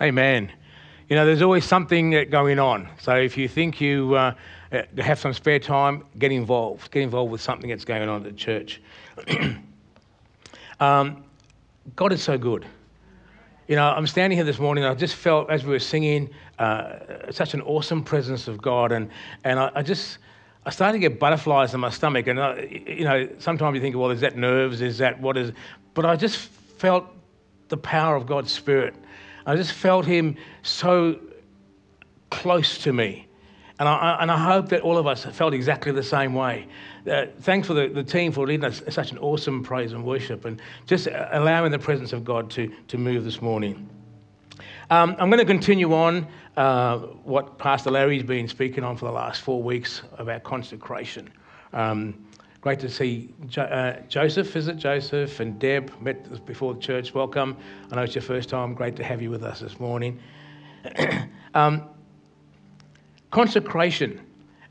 Amen. You know, there's always something going on. So if you think you uh, have some spare time, get involved. Get involved with something that's going on at the church. um, God is so good. You know, I'm standing here this morning. And I just felt as we were singing, uh, such an awesome presence of God, and and I, I, just I started to get butterflies in my stomach. And I, you know, sometimes you think, well, is that nerves? Is that what is? But I just felt the power of God's Spirit I just felt him so close to me. And I, and I hope that all of us felt exactly the same way. Uh, thanks for the, the team for leading us such an awesome praise and worship and just allowing the presence of God to, to move this morning. Um, I'm going to continue on uh, what Pastor Larry's been speaking on for the last four weeks about consecration. Um, Great to see jo- uh, Joseph. Is it Joseph and Deb met before the church? Welcome. I know it's your first time. Great to have you with us this morning. um, consecration.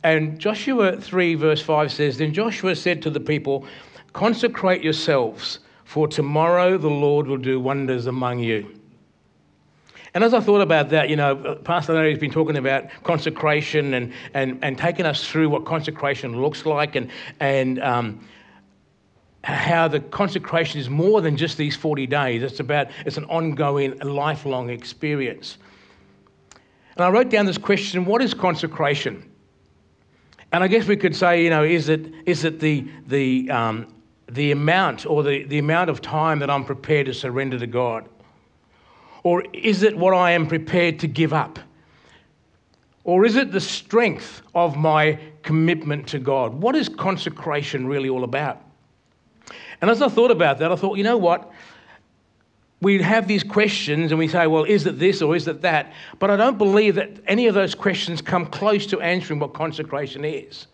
And Joshua 3, verse 5 says Then Joshua said to the people, Consecrate yourselves, for tomorrow the Lord will do wonders among you. And as I thought about that, you know, Pastor Larry's been talking about consecration and, and, and taking us through what consecration looks like and, and um, how the consecration is more than just these 40 days. It's about, it's an ongoing, lifelong experience. And I wrote down this question what is consecration? And I guess we could say, you know, is it, is it the, the, um, the amount or the, the amount of time that I'm prepared to surrender to God? Or is it what I am prepared to give up? Or is it the strength of my commitment to God? What is consecration really all about? And as I thought about that, I thought, you know what? We have these questions and we say, well, is it this or is it that? But I don't believe that any of those questions come close to answering what consecration is.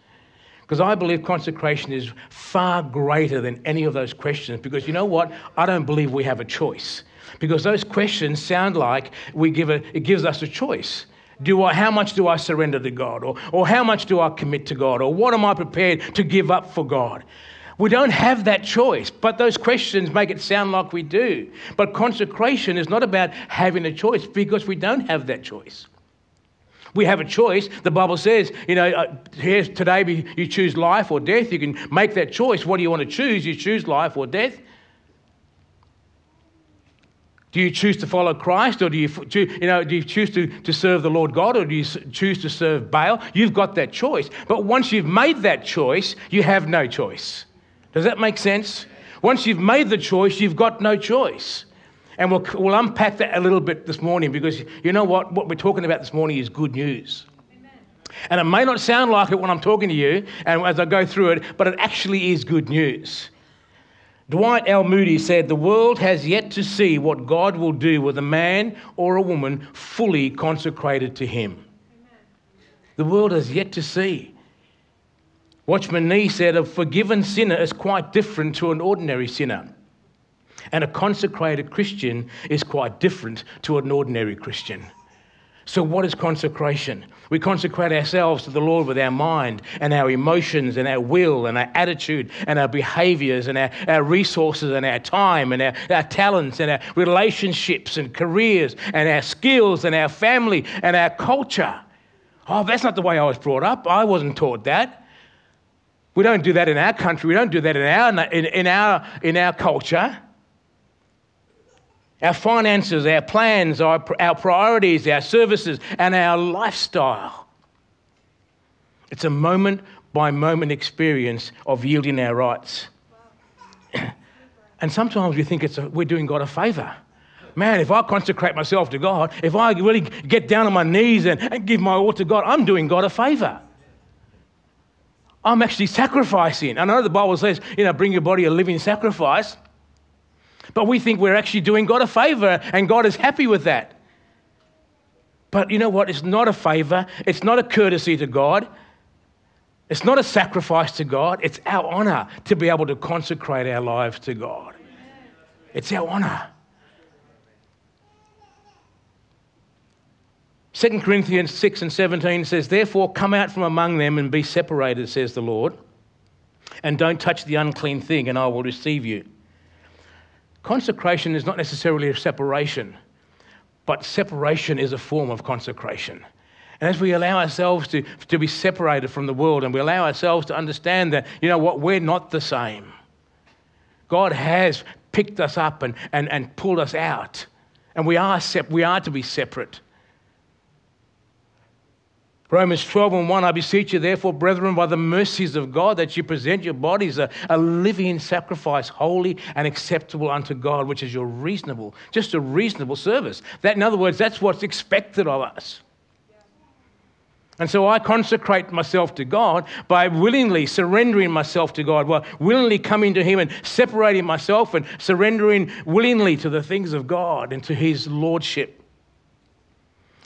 Because I believe consecration is far greater than any of those questions. Because you know what? I don't believe we have a choice because those questions sound like we give a, it gives us a choice. Do I, how much do I surrender to God? Or, or how much do I commit to God? Or what am I prepared to give up for God? We don't have that choice, but those questions make it sound like we do. But consecration is not about having a choice because we don't have that choice. We have a choice. The Bible says, you know, uh, here today you choose life or death. You can make that choice. What do you want to choose? You choose life or death. Do you choose to follow Christ or do you, you, know, do you choose to, to serve the Lord God or do you choose to serve Baal? You've got that choice. But once you've made that choice, you have no choice. Does that make sense? Once you've made the choice, you've got no choice. And we'll, we'll unpack that a little bit this morning because you know what? What we're talking about this morning is good news. And it may not sound like it when I'm talking to you and as I go through it, but it actually is good news. Dwight L. Moody said, The world has yet to see what God will do with a man or a woman fully consecrated to Him. The world has yet to see. Watchman Nee said, A forgiven sinner is quite different to an ordinary sinner. And a consecrated Christian is quite different to an ordinary Christian. So, what is consecration? We consecrate ourselves to the Lord with our mind and our emotions and our will and our attitude and our behaviors and our, our resources and our time and our, our talents and our relationships and careers and our skills and our family and our culture. Oh, that's not the way I was brought up. I wasn't taught that. We don't do that in our country. We don't do that in our, in, in our, in our culture our finances, our plans, our, our priorities, our services, and our lifestyle. It's a moment by moment experience of yielding our rights. and sometimes we think it's a, we're doing God a favor. Man, if I consecrate myself to God, if I really get down on my knees and, and give my all to God, I'm doing God a favor. I'm actually sacrificing. I know the Bible says, you know, bring your body a living sacrifice. But we think we're actually doing God a favor and God is happy with that. But you know what? It's not a favor, it's not a courtesy to God. It's not a sacrifice to God. It's our honor to be able to consecrate our lives to God. It's our honor. 2 Corinthians 6 and 17 says, Therefore, come out from among them and be separated, says the Lord, and don't touch the unclean thing, and I will receive you. Consecration is not necessarily a separation, But separation is a form of consecration. And as we allow ourselves to, to be separated from the world and we allow ourselves to understand that, you know what, we're not the same. God has picked us up and, and, and pulled us out. And we are, sep- we are to be separate. Romans 12 and 1 I beseech you, therefore, brethren, by the mercies of God, that you present your bodies a, a living sacrifice, holy and acceptable unto God, which is your reasonable, just a reasonable service. That, in other words, that's what's expected of us. And so I consecrate myself to God by willingly surrendering myself to God, by willingly coming to Him and separating myself and surrendering willingly to the things of God and to His Lordship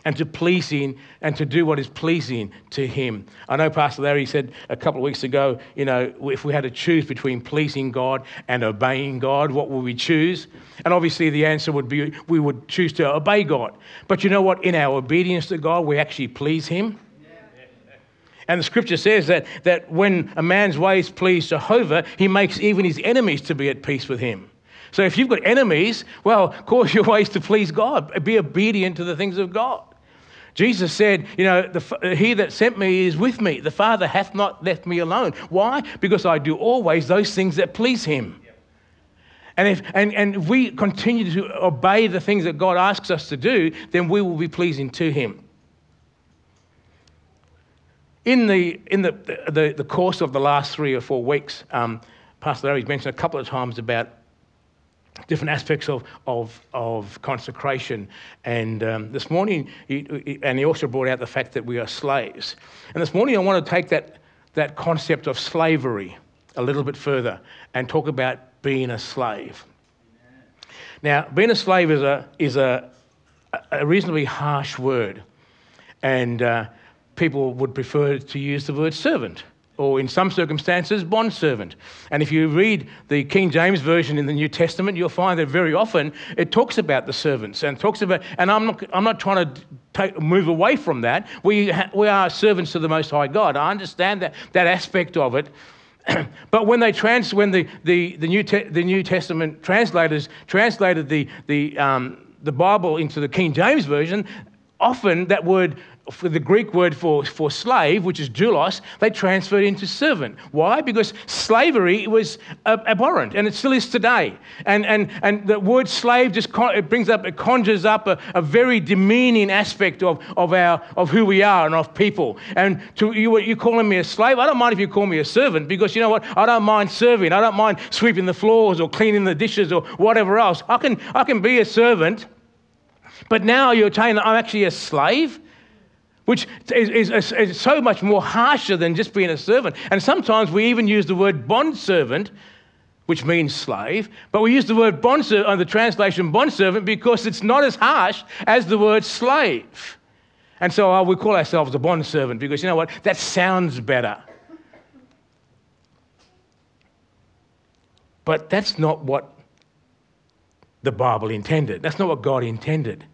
and to pleasing and to do what is pleasing to him. I know Pastor Larry said a couple of weeks ago, you know, if we had to choose between pleasing God and obeying God, what would we choose? And obviously the answer would be we would choose to obey God. But you know what? In our obedience to God, we actually please him. And the scripture says that, that when a man's ways please Jehovah, he makes even his enemies to be at peace with him. So if you've got enemies, well, cause your ways to please God. Be obedient to the things of God. Jesus said, You know, the, he that sent me is with me. The Father hath not left me alone. Why? Because I do always those things that please him. And if, and, and if we continue to obey the things that God asks us to do, then we will be pleasing to him. In the, in the, the, the course of the last three or four weeks, um, Pastor Larry's mentioned a couple of times about different aspects of, of, of consecration. And um, this morning, he, he, and he also brought out the fact that we are slaves. And this morning, I want to take that, that concept of slavery a little bit further and talk about being a slave. Now, being a slave is a, is a, a reasonably harsh word, and uh, people would prefer to use the word servant or in some circumstances, bondservant. And if you read the King James Version in the New Testament, you'll find that very often it talks about the servants and talks about, and I'm not, I'm not trying to take, move away from that. We, ha, we are servants to the Most High God. I understand that, that aspect of it. but when they trans, when the, the, the, New Te- the New Testament translators translated the, the, um, the Bible into the King James Version, often that word for the Greek word for, for slave, which is doulos, they transferred into servant. Why? Because slavery was abhorrent, and it still is today. And, and, and the word slave just con- it brings up, it conjures up a, a, very demeaning aspect of, of, our, of who we are and of people. And to you, you calling me a slave, I don't mind if you call me a servant, because you know what? I don't mind serving. I don't mind sweeping the floors or cleaning the dishes or whatever else. I can, I can be a servant. But now you're saying that I'm actually a slave? Which is, is, is, so much more harsher than just being a servant. And sometimes we even use the word bondservant, which means slave, but we use the word bondservant, uh, the translation bondservant, because it's not as harsh as the word slave. And so uh, we call ourselves a bondservant because you know what? That sounds better. But that's not what the Bible intended. That's not what God intended.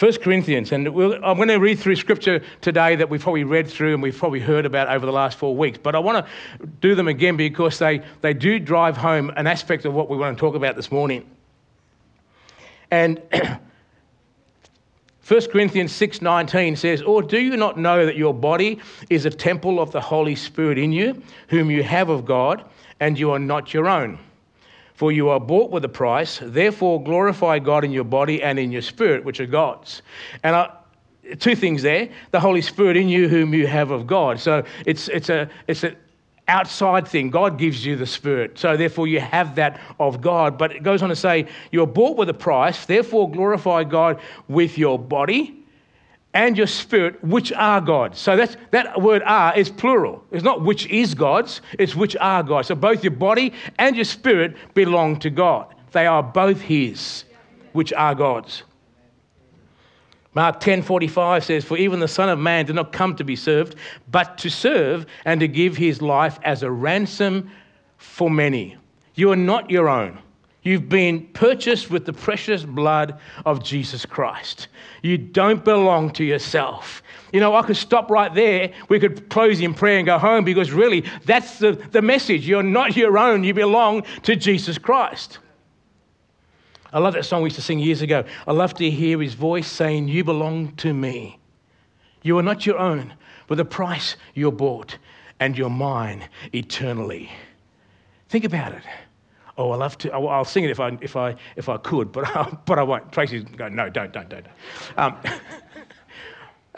1 Corinthians, and we'll, I'm going to read through scripture today that we've probably read through and we've probably heard about over the last four weeks, but I want to do them again because they, they do drive home an aspect of what we want to talk about this morning. And 1 Corinthians 6:19 says, "Or do you not know that your body is a temple of the Holy Spirit in you, whom you have of God, and you are not your own?" For you are bought with a price, therefore glorify God in your body and in your spirit, which are God's. And I, two things there the Holy Spirit in you, whom you have of God. So it's, it's a, it's an outside thing. God gives you the Spirit. So therefore you have that of God. But it goes on to say, You're bought with a price, therefore glorify God with your body and your spirit, which are God's. So that's, that word are is plural. It's not which is God's, it's which are God's. So both your body and your spirit belong to God. They are both His, which are God's. Mark 10:45 says, "For even the Son of Man did not come to be served, but to serve and to give his life as a ransom for many." You are not your own. You've been purchased with the precious blood of Jesus Christ. You don't belong to yourself. You know, I could stop right there. We could close in prayer and go home because really that's the, the message. You're not your own, you belong to Jesus Christ. I love that song we used to sing years ago. I love to hear his voice saying, You belong to me. You are not your own. but the price you're bought, and you're mine eternally. Think about it. Oh, I love to. I'll sing it if I, if I, if I could, but, I, but I won't. Tracy's going, no, don't, don't, don't. Um,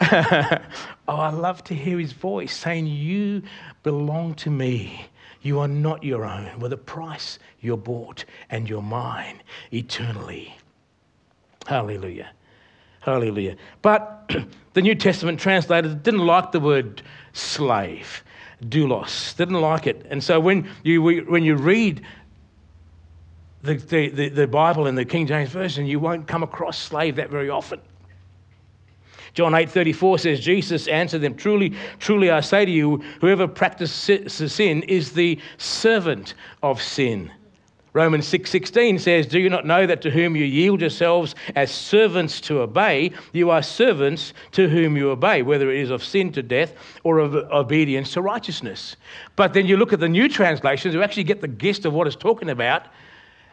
oh, I love to hear his voice saying, You belong to me. You are not your own. With a price you're bought, and you're mine eternally. Hallelujah. Hallelujah. But the New Testament translators didn't like the word slave, doulos, didn't like it. And so when you, when you read the, the, the, Bible in the King James Version, you won't come across slave that very often. John 8:34 says Jesus answered them truly truly I say to you whoever practices sin is the servant of sin. Romans 6:16 says, "Do you not know that to whom you yield yourselves as servants to obey, you are servants to whom you obey, whether it is of sin to death or of obedience to righteousness." But then you look at the new translations, you actually get the gist of what it's talking about.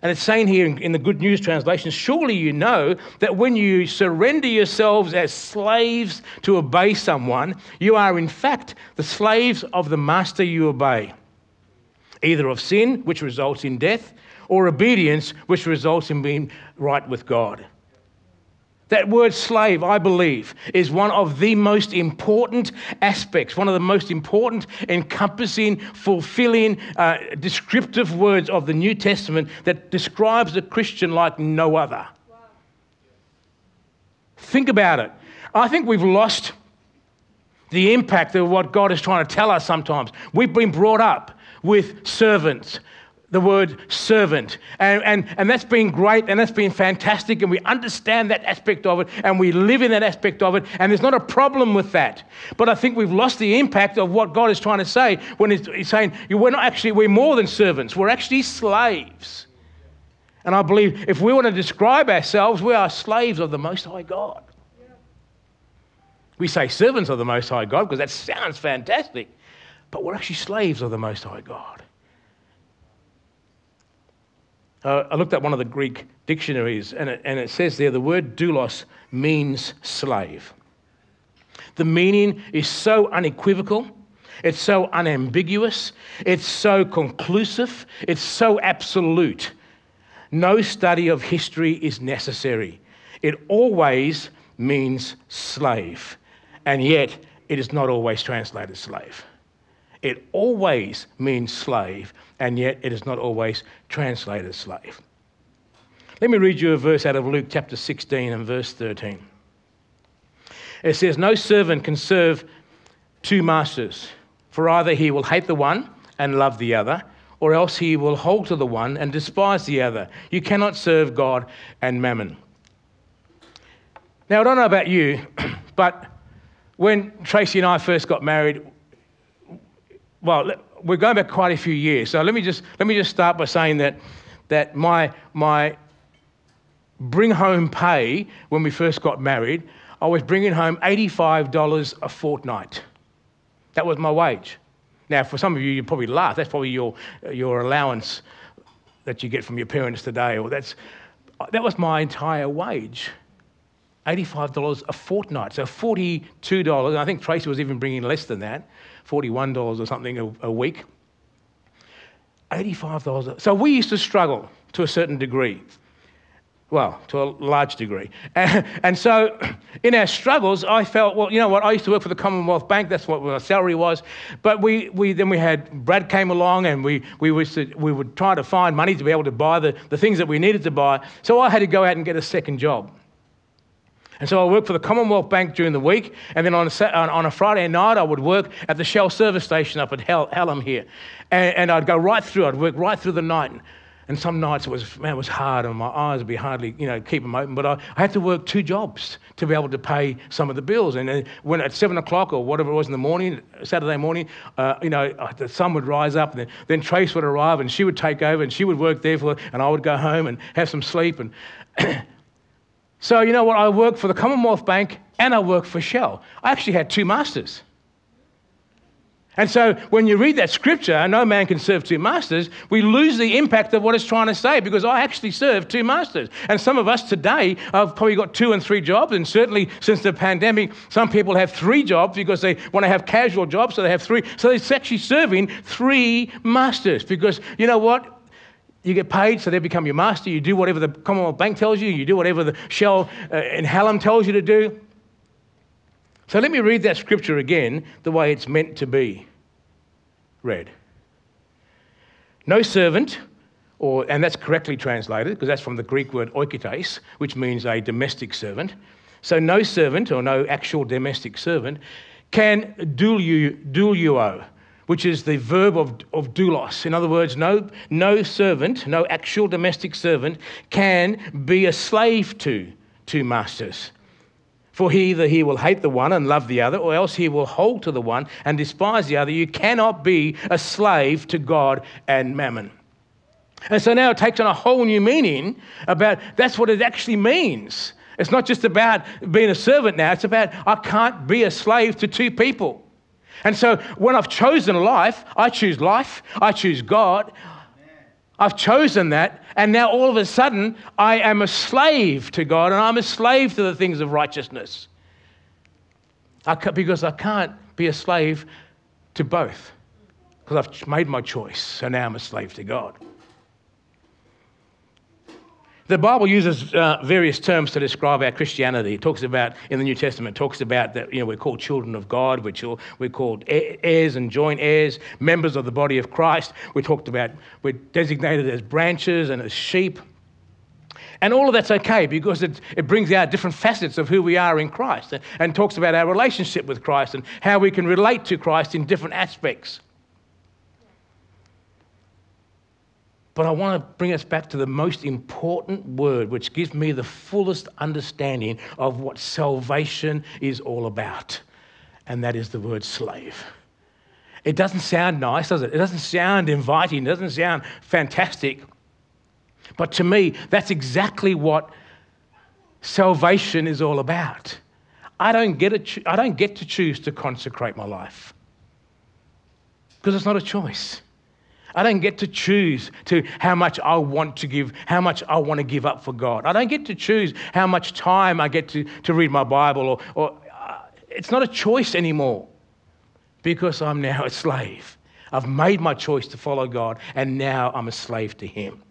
And it's saying here in the Good News translation, surely you know that when you surrender yourselves as slaves to obey someone, you are in fact the slaves of the master you obey, either of sin, which results in death, or obedience, which results in being right with God. That word slave, I believe, is one of the most important aspects, one of the most important, encompassing, fulfilling, uh, descriptive words of the New Testament that describes the Christian like no other. Think about it. I think we've lost the impact of what God is trying to tell us sometimes. We've been brought up with servants the word servant. And, and, and that's been great and that's been fantastic. And we understand that aspect of it and we live in that aspect of it. And there's not a problem with that. But I think we've lost the impact of what God is trying to say when He's, he's saying, we're not actually, we're more than servants, we're actually slaves. And I believe if we want to describe ourselves, we are slaves of the Most High God. We say servants of the Most High God because that sounds fantastic, but we're actually slaves of the Most High God. Uh, I looked at one of the Greek dictionaries, and it, and it says there the word doulos means slave. The meaning is so unequivocal, it's so unambiguous, it's so conclusive, it's so absolute. No study of history is necessary. It always means slave, and yet it is not always translated slave. It always means slave, and yet it is not always translated slave. Let me read you a verse out of Luke chapter 16 and verse 13. It says, No servant can serve two masters, for either he will hate the one and love the other, or else he will hold to the one and despise the other. You cannot serve God and mammon. Now, I don't know about you, but when Tracy and I first got married, well, we're going back quite a few years. So let me just, let me just start by saying that, that my, my bring home pay when we first got married, I was bringing home $85 a fortnight. That was my wage. Now, for some of you, you probably laugh. That's probably your, your allowance that you get from your parents today. Or that's, that was my entire wage. $85 a fortnight, so $42. I think Tracy was even bringing less than that. $41 or something a, a week. $85. So we used to struggle to a certain degree. Well, to a large degree. And, so in our struggles, I felt, well, you know what, I used to work for the Commonwealth Bank, that's what my salary was. But we, we then we had, Brad came along and we, we, was to, we would try to find money to be able to buy the, the things that we needed to buy. So I had to go out and get a second job. And so I worked for the Commonwealth Bank during the week, and then on a, on a Friday night, I would work at the Shell service station up at Hell, Hallam here. And, and, I'd go right through, I'd work right through the night. And some nights it was, man, it was hard, and my eyes would be hardly, you know, keep them open. But I, I had to work two jobs to be able to pay some of the bills. And when at seven o'clock or whatever it was in the morning, Saturday morning, uh, you know, the sun would rise up, and then, then Trace would arrive, and she would take over, and she would work there for, and I would go home and have some sleep. And So, you know what? I work for the Commonwealth Bank and I work for Shell. I actually had two masters. And so when you read that scripture, no man can serve two masters, we lose the impact of what it's trying to say because I actually serve two masters. And some of us today have probably got two and three jobs. And certainly since the pandemic, some people have three jobs because they want to have casual jobs, so they have three. So they're actually serving three masters because you know what? You get paid, so they become your master. You do whatever the Commonwealth Bank tells you, you do whatever the Shell uh, in Hallam tells you to do. So let me read that scripture again the way it's meant to be read. No servant, or, and that's correctly translated because that's from the Greek word oiketes, which means a domestic servant. So no servant or no actual domestic servant can doulo, which is the verb of, of doulos. In other words, no, no servant, no actual domestic servant can be a slave to two masters. For he either he will hate the one and love the other, or else he will hold to the one and despise the other. You cannot be a slave to God and mammon. And so now it takes on a whole new meaning about that's what it actually means. It's not just about being a servant now, it's about I can't be a slave to two people. And so when I've chosen life, I choose life, I choose God, I've chosen that, and now all of a sudden I am a slave to God and I'm a slave to the things of righteousness. I because I can't be a slave to both because I've made my choice, so now I'm a slave to God. The Bible uses uh, various terms to describe our Christianity. It talks about, in the New Testament, It talks about that you know, we're called children of God, we're, we're called heirs and joint heirs, members of the body of Christ. We talked about, we're designated as branches and as sheep. And all of that's okay because it, it brings out different facets of who we are in Christ and, and talks about our relationship with Christ and how we can relate to Christ in different aspects. But I want to bring us back to the most important word, which gives me the fullest understanding of what salvation is all about, and that is the word slave. It doesn't sound nice, does it? It doesn't sound inviting, it doesn't sound fantastic. But to me, that's exactly what salvation is all about. I don't get, a I don't get to choose to consecrate my life because it's not a choice. I don't get to choose to how much I want to give, how much I want to give up for God. I don't get to choose how much time I get to, to read my Bible, or, or uh, it's not a choice anymore because I'm now a slave. I've made my choice to follow God, and now I'm a slave to Him.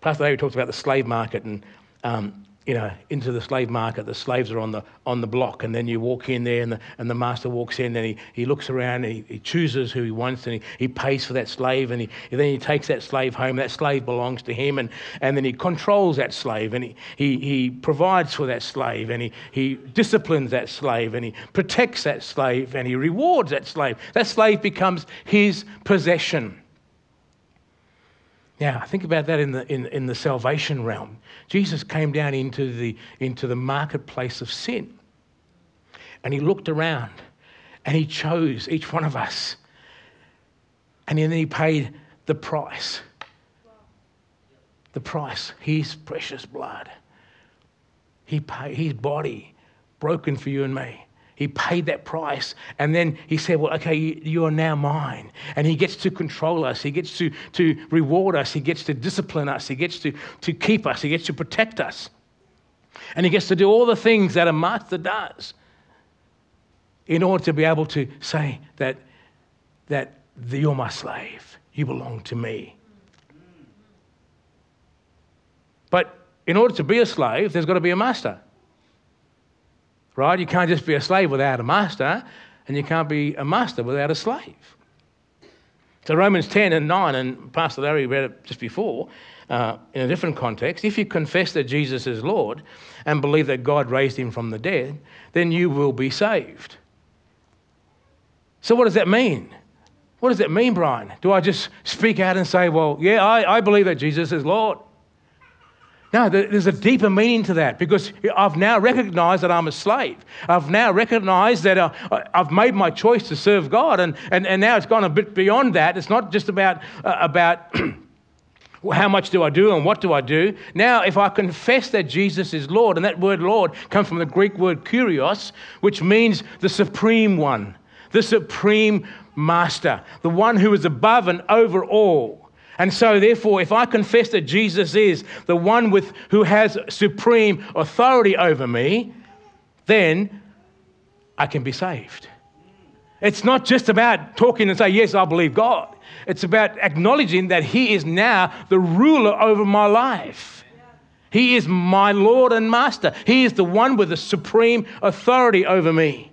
Pastor David talks about the slave market, and um, you know, into the slave market. The slaves are on the, on the block, and then you walk in there, and the, and the master walks in, and he, he looks around, and he, he chooses who he wants, and he, he pays for that slave, and, he, and then he takes that slave home. That slave belongs to him, and, and then he controls that slave, and he, he, he provides for that slave, and he, he disciplines that slave, and he protects that slave, and he rewards that slave. That slave becomes his possession. Now, think about that in the, in, in the salvation realm. Jesus came down into the, into the marketplace of sin and he looked around and he chose each one of us. And then he paid the price. The price, his precious blood. He paid his body broken for you and me. He paid that price. And then he said, Well, okay, you, are now mine. And he gets to control us. He gets to, to reward us. He gets to discipline us. He gets to, to keep us. He gets to protect us. And he gets to do all the things that a master does in order to be able to say that, that you're my slave. You belong to me. But in order to be a slave, there's got to be a master right? You can't just be a slave without a master, and you can't be a master without a slave. So, Romans 10 and 9, and Pastor Larry read it just before uh, in a different context. If you confess that Jesus is Lord and believe that God raised him from the dead, then you will be saved. So, what does that mean? What does that mean, Brian? Do I just speak out and say, well, yeah, I, I believe that Jesus is Lord? No, there's a deeper meaning to that because I've now recognized that I'm a slave. I've now recognized that uh, I've made my choice to serve God, and, and, and now it's gone a bit beyond that. It's not just about, uh, about how much do I do and what do I do? Now, if I confess that Jesus is Lord, and that word Lord comes from the Greek word kurios, which means the supreme one, the supreme master, the one who is above and over all. And so, therefore, if I confess that Jesus is the one with, who has supreme authority over me, then I can be saved. It's not just about talking and saying, Yes, I believe God. It's about acknowledging that He is now the ruler over my life. He is my Lord and Master. He is the one with the supreme authority over me.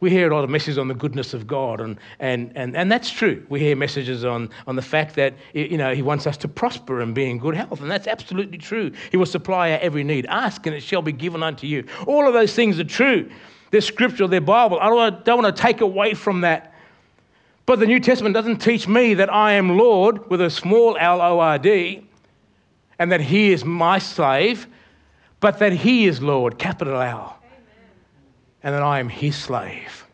We hear a lot of messages on the goodness of God, and, and, and, and that's true. We hear messages on, on the fact that you know, He wants us to prosper and be in good health, and that's absolutely true. He will supply our every need. Ask, and it shall be given unto you. All of those things are true. They're scriptural, they're Bible. I don't, don't want to take away from that. But the New Testament doesn't teach me that I am Lord with a small L O R D and that He is my slave, but that He is Lord, capital L and that I am his slave.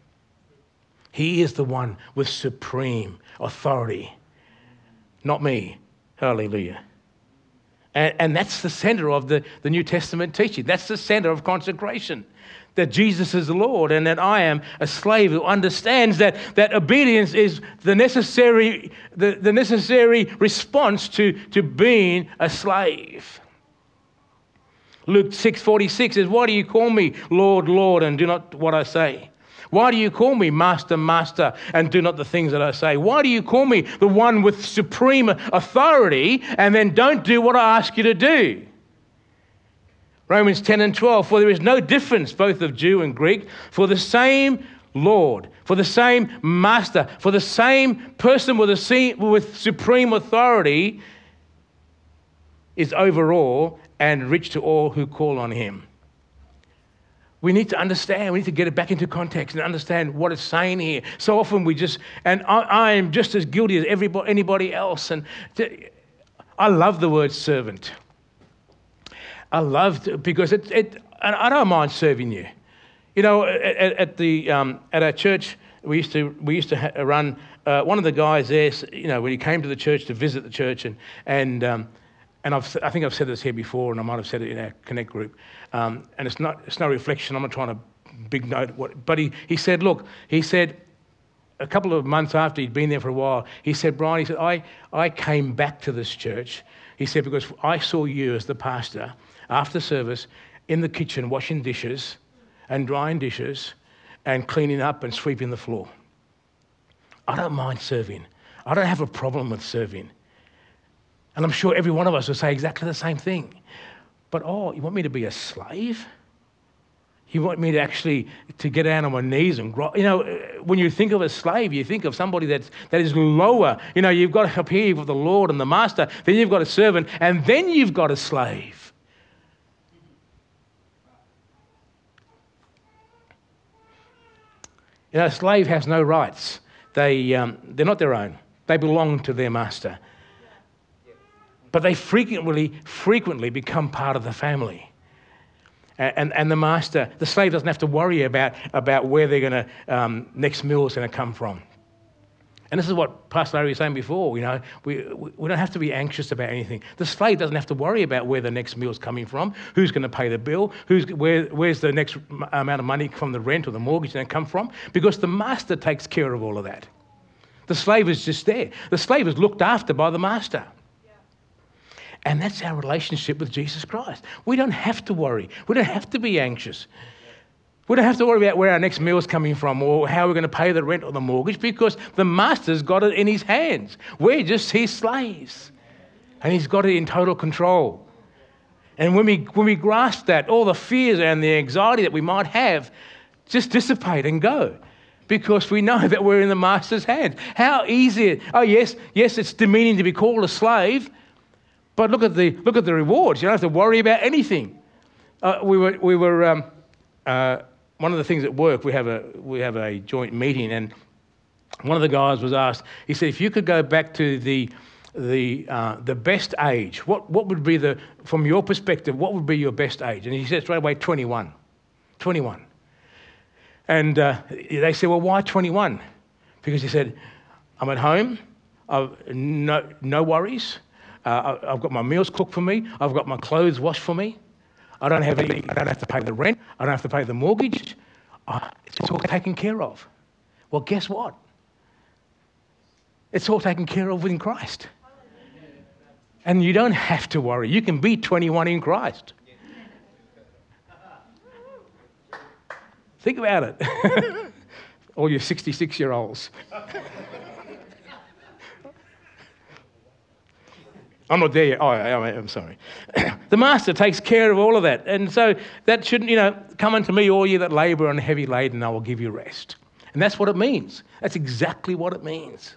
He is the one with supreme authority, not me. Hallelujah. And, and that's the center of the, the New Testament teaching. That's the center of consecration. That Jesus is Lord and that I am a slave who understands that, that obedience is the necessary, the, the necessary response to, to being a slave. Luke 6:46 says, "Why do you call me Lord, Lord, and do not what I say? Why do you call me Master, Master, and do not the things that I say? Why do you call me the one with supreme authority and then don't do what I ask you to do?" Romans 10 and 12, for there is no difference both of Jew and Greek, for the same Lord, for the same Master, for the same person with, a, with supreme authority is over all and rich to all who call on him. We need to understand, we need to get it back into context and understand what it's saying here. So often we just, and I, am just as guilty as everybody, anybody else. And I love the word servant. I love because it, it I don't mind serving you. You know, at, at the um, at our church, we used to we used to ha- run. Uh, one of the guys there, you know, when he came to the church to visit the church, and and um, and I've, I think I've said this here before, and I might have said it in our Connect group. Um, and it's not, it's no reflection. I'm not trying to big note what, but he, he said, look, he said, a couple of months after he'd been there for a while, he said, Brian, he said, I, I came back to this church. He said, because I saw you as the pastor after service in the kitchen washing dishes and drying dishes and cleaning up and sweeping the floor. I don't mind serving. I don't have a problem with serving. And I'm sure every one of us will say exactly the same thing. But oh, you want me to be a slave? You want me to actually to get down on my knees and grow? You know, when you think of a slave, you think of somebody that's that is lower. You know, you've got up here with the Lord and the Master, then you've got a servant, and then you've got a slave. You know, a slave has no rights. They, um, they're not their own. They belong to their master but they frequently, frequently become part of the family. And, and the master, the slave doesn't have to worry about, about where they're going to, um, next meal is going to come from. And this is what Pastor Larry was saying before, you know, we, we don't have to be anxious about anything. The slave doesn't have to worry about where the next meal is coming from, who's going to pay the bill, who's, where, where's the next amount of money from the rent or the mortgage going to come from, because the master takes care of all of that. The slave is just there. The slave is looked after by the master. And that's our relationship with Jesus Christ. We don't have to worry. We don't have to be anxious. We don't have to worry about where our next meal is coming from or how we're going to pay the rent or the mortgage because the master's got it in his hands. We're just his slaves. And he's got it in total control. And when we, when we grasp that, all the fears and the anxiety that we might have just dissipate and go because we know that we're in the master's hands. How easy, oh, yes, yes, it's demeaning to be called a slave, but look at the, look at the rewards. You don't have to worry about anything. Uh, we were, we were um, uh, one of the things at work, we have, a, we have a joint meeting, and one of the guys was asked, he said, if you could go back to the, the, uh, the best age, what, what would be the, from your perspective, what would be your best age? And he said straight away, 21. 21. And uh, they said, well, why 21? Because he said, I'm at home. I've no, no worries. Uh, I've got my meals cooked for me. I've got my clothes washed for me. I don't have any, I don't have to pay the rent. I don't have to pay the mortgage. Uh, it's all taken care of. Well, guess what? It's all taken care of in Christ. And you don't have to worry. You can be 21 in Christ. Think about it. All you 66 year olds. I'm not there yet. Oh, I'm sorry. the master takes care of all of that. And so that shouldn't, you know, come unto me, all you that labor and heavy laden, I will give you rest. And that's what it means. That's exactly what it means.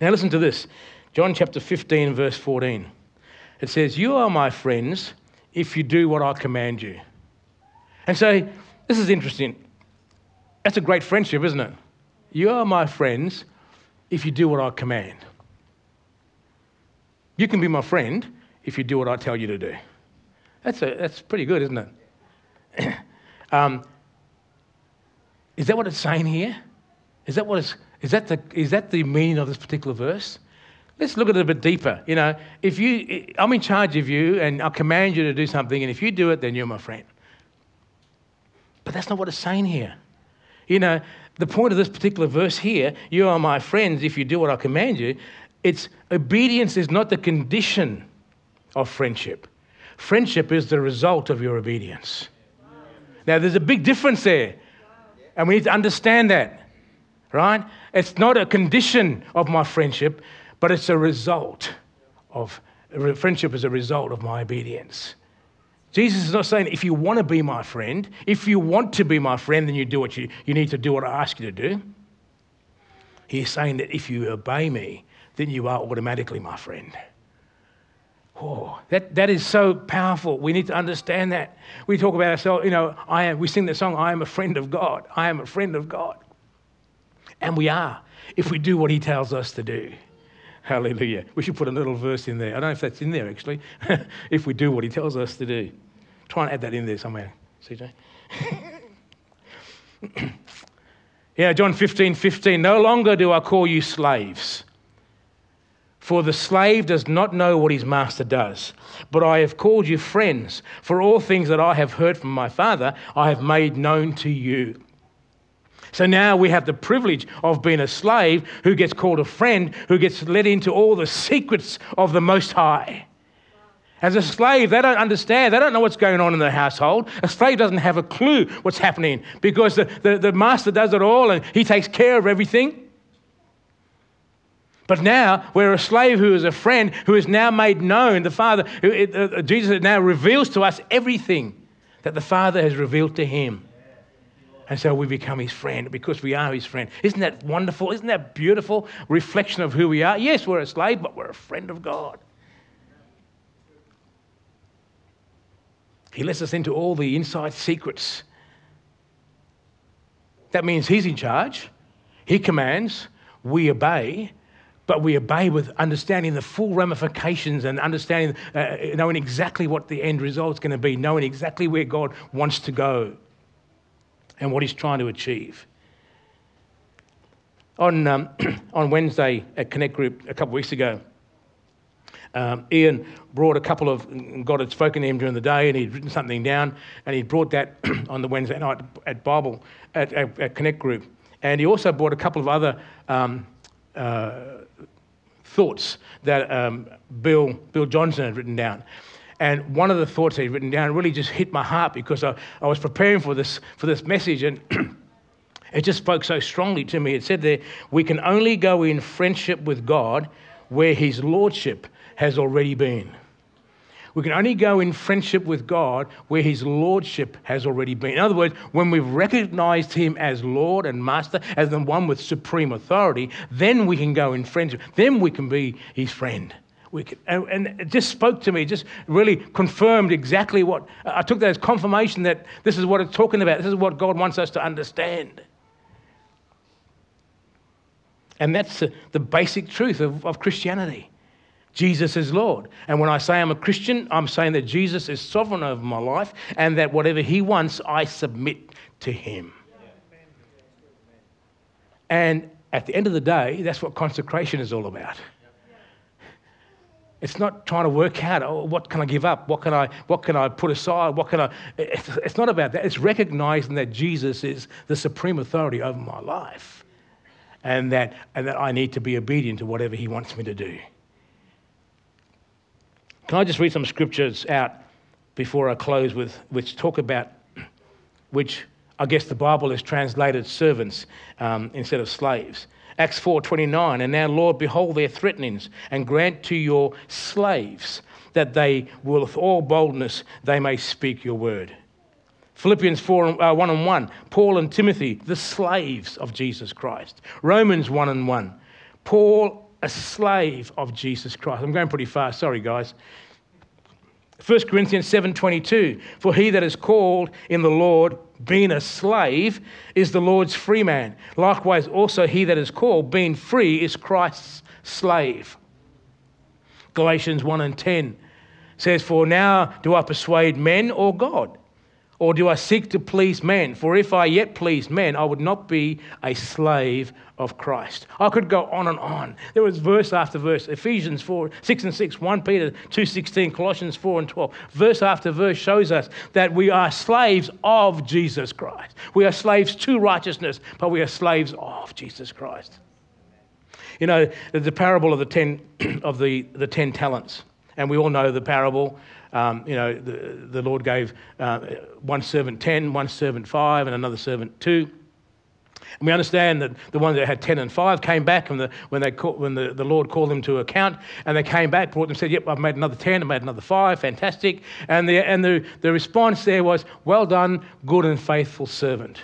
Now, listen to this John chapter 15, verse 14. It says, You are my friends if you do what I command you. And so, this is interesting. That's a great friendship, isn't it? You are my friends if you do what I command. You can be my friend if you do what I tell you to do. That's, a, that's pretty good, isn't it? um, is that what it's saying here? Is that, what it's, is, that the, is that the meaning of this particular verse? Let's look at it a bit deeper. You know, if you, I'm in charge of you and I command you to do something, and if you do it, then you're my friend. But that's not what it's saying here. You know, the point of this particular verse here, you are my friends if you do what I command you, it's obedience is not the condition of friendship. Friendship is the result of your obedience. Now, there's a big difference there, and we need to understand that, right? It's not a condition of my friendship, but it's a result of friendship is a result of my obedience. Jesus is not saying if you want to be my friend, if you want to be my friend, then you do what you, you need to do what I ask you to do. He's saying that if you obey me, then you are automatically my friend. Oh, that, that is so powerful. We need to understand that. We talk about ourselves, you know, I am, we sing the song, I am a friend of God. I am a friend of God. And we are, if we do what He tells us to do. Hallelujah. We should put a little verse in there. I don't know if that's in there actually. if we do what He tells us to do. Try and add that in there somewhere, CJ. yeah, John 15 15. No longer do I call you slaves for the slave does not know what his master does. But I have called you friends, for all things that I have heard from my Father, I have made known to you. So now we have the privilege of being a slave who gets called a friend, who gets let into all the secrets of the Most High. As a slave, they don't understand. They don't know what's going on in the household. A slave doesn't have a clue what's happening because the, the, the master does it all and he takes care of everything. But now we're a slave who is a friend who is now made known. The Father, uh, Jesus now reveals to us everything that the Father has revealed to him. And so we become his friend because we are his friend. Isn't that wonderful? Isn't that beautiful reflection of who we are? Yes, we're a slave, but we're a friend of God. He lets us into all the inside secrets. That means he's in charge, he commands, we obey, but we obey with understanding the full ramifications and understanding, uh, knowing exactly what the end result is going to be, knowing exactly where God wants to go and what He's trying to achieve. On, um, on Wednesday at Connect Group a couple of weeks ago, um, Ian brought a couple of, God had spoken to him during the day and he'd written something down and he brought that on the Wednesday night at Bible, at, at, at Connect Group. And he also brought a couple of other um, uh, thoughts that um, Bill, Bill Johnson had written down. And one of the thoughts he'd written down really just hit my heart because I, I was preparing for this, for this message and it just spoke so strongly to me. It said there, we can only go in friendship with God where his lordship has already been. We can only go in friendship with God where His Lordship has already been. In other words, when we've recognized Him as Lord and Master, as the one with supreme authority, then we can go in friendship. Then we can be His friend. Can, and it just spoke to me, just really confirmed exactly what I took that as confirmation that this is what it's talking about. This is what God wants us to understand. And that's the basic truth of, of Christianity. Jesus is Lord. And when I say I'm a Christian, I'm saying that Jesus is sovereign over my life and that whatever He wants, I submit to Him. And at the end of the day, that's what consecration is all about. It's not trying to work out, oh, what can I give up? What can I, what can I put aside? What can I, it's, it's not about that. It's recognizing that Jesus is the supreme authority over my life and that, and that I need to be obedient to whatever he wants me to do. Can I just read some scriptures out before I close with, which talk about, which I guess the Bible has translated servants um, instead of slaves. Acts 4:29, and now Lord, behold their threatenings, and grant to your slaves that they will, with all boldness, they may speak your word. Philippians 4, uh, 1 and 1, Paul and Timothy, the slaves of Jesus Christ. Romans 1 and 1, Paul, a slave of Jesus Christ. I'm going pretty fast, sorry guys. 1 Corinthians 7:22 For he that is called in the Lord being a slave is the Lord's free man likewise also he that is called being free is Christ's slave Galatians 1 and 10 says for now do I persuade men or God or do I seek to please men? For if I yet please men, I would not be a slave of Christ. I could go on and on. There was verse after verse. Ephesians 4, 6 and 6, 1 Peter 2, 16, Colossians 4 and 12. Verse after verse shows us that we are slaves of Jesus Christ. We are slaves to righteousness, but we are slaves of Jesus Christ. You know, the parable of the ten, of the, the ten talents. And we all know the parable. Um, you know, the, the Lord gave uh, one servant 10, one servant 5, and another servant 2. And we understand that the ones that had 10 and 5 came back and the, when, they call, when the, the Lord called them to account and they came back, brought them, said, Yep, I've made another 10, I've made another 5, fantastic. And, the, and the, the response there was, Well done, good and faithful servant.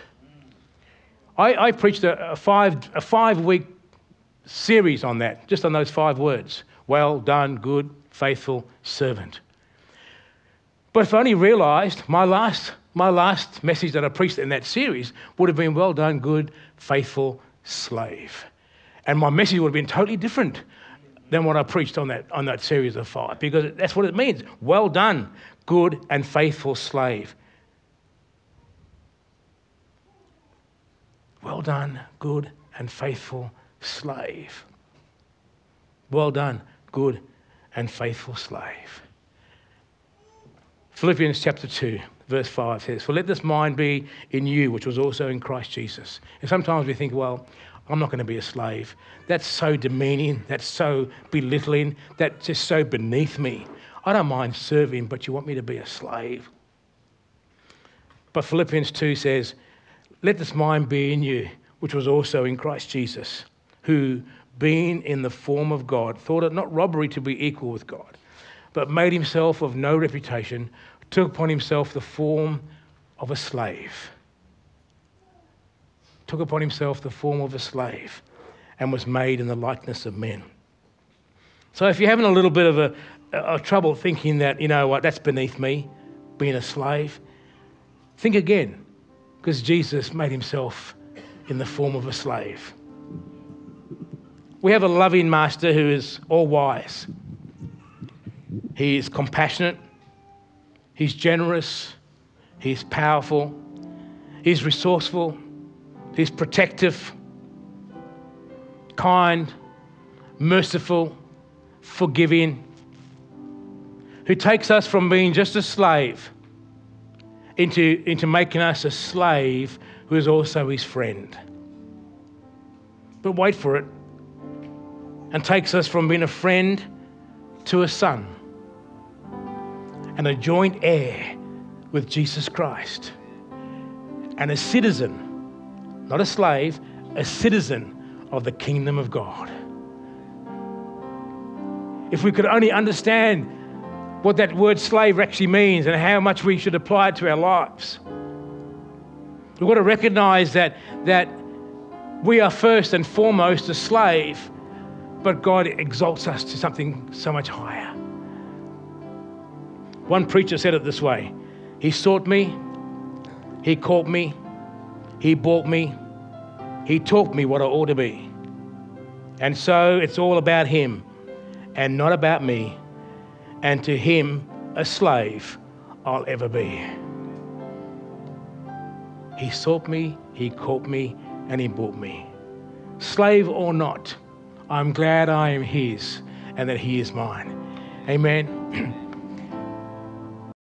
I, I preached a, a, five, a five week series on that, just on those five words. Well done, good, faithful servant. But if I only realized my last, my last message that I preached in that series would have been well done, good, faithful slave. And my message would have been totally different than what I preached on that, on that series of five, because that's what it means. Well done, good and faithful slave. Well done, good and faithful slave. Well done, good and faithful slave. Philippians chapter 2, verse 5 says, For let this mind be in you, which was also in Christ Jesus. And sometimes we think, well, I'm not going to be a slave. That's so demeaning. That's so belittling. That's just so beneath me. I don't mind serving, but you want me to be a slave. But Philippians 2 says, Let this mind be in you, which was also in Christ Jesus, who, being in the form of God, thought it not robbery to be equal with God but made himself of no reputation, took upon himself the form of a slave. Took upon himself the form of a slave and was made in the likeness of men. So if you're having a little bit of a, a trouble thinking that, you know what, that's beneath me, being a slave, think again, because Jesus made himself in the form of a slave. We have a loving master who is all wise. He is compassionate, he's generous, he's powerful, he's resourceful, he's protective, kind, merciful, forgiving, who takes us from being just a slave into, into making us a slave who is also his friend. But wait for it, and takes us from being a friend to a son and a joint heir with Jesus Christ, and a citizen, not a slave, a citizen of the kingdom of God. If we could only understand what that word slave actually means and how much we should apply it to our lives. We've got to recognize that, that we are first and foremost a slave, but God exalts us to something so much higher. One preacher said it this way He sought me, He caught me, He bought me, He taught me what I ought to be. And so it's all about Him and not about me. And to Him, a slave I'll ever be. He sought me, He caught me, and He bought me. slave or not, I'm glad I am his and that he is mine. Amen.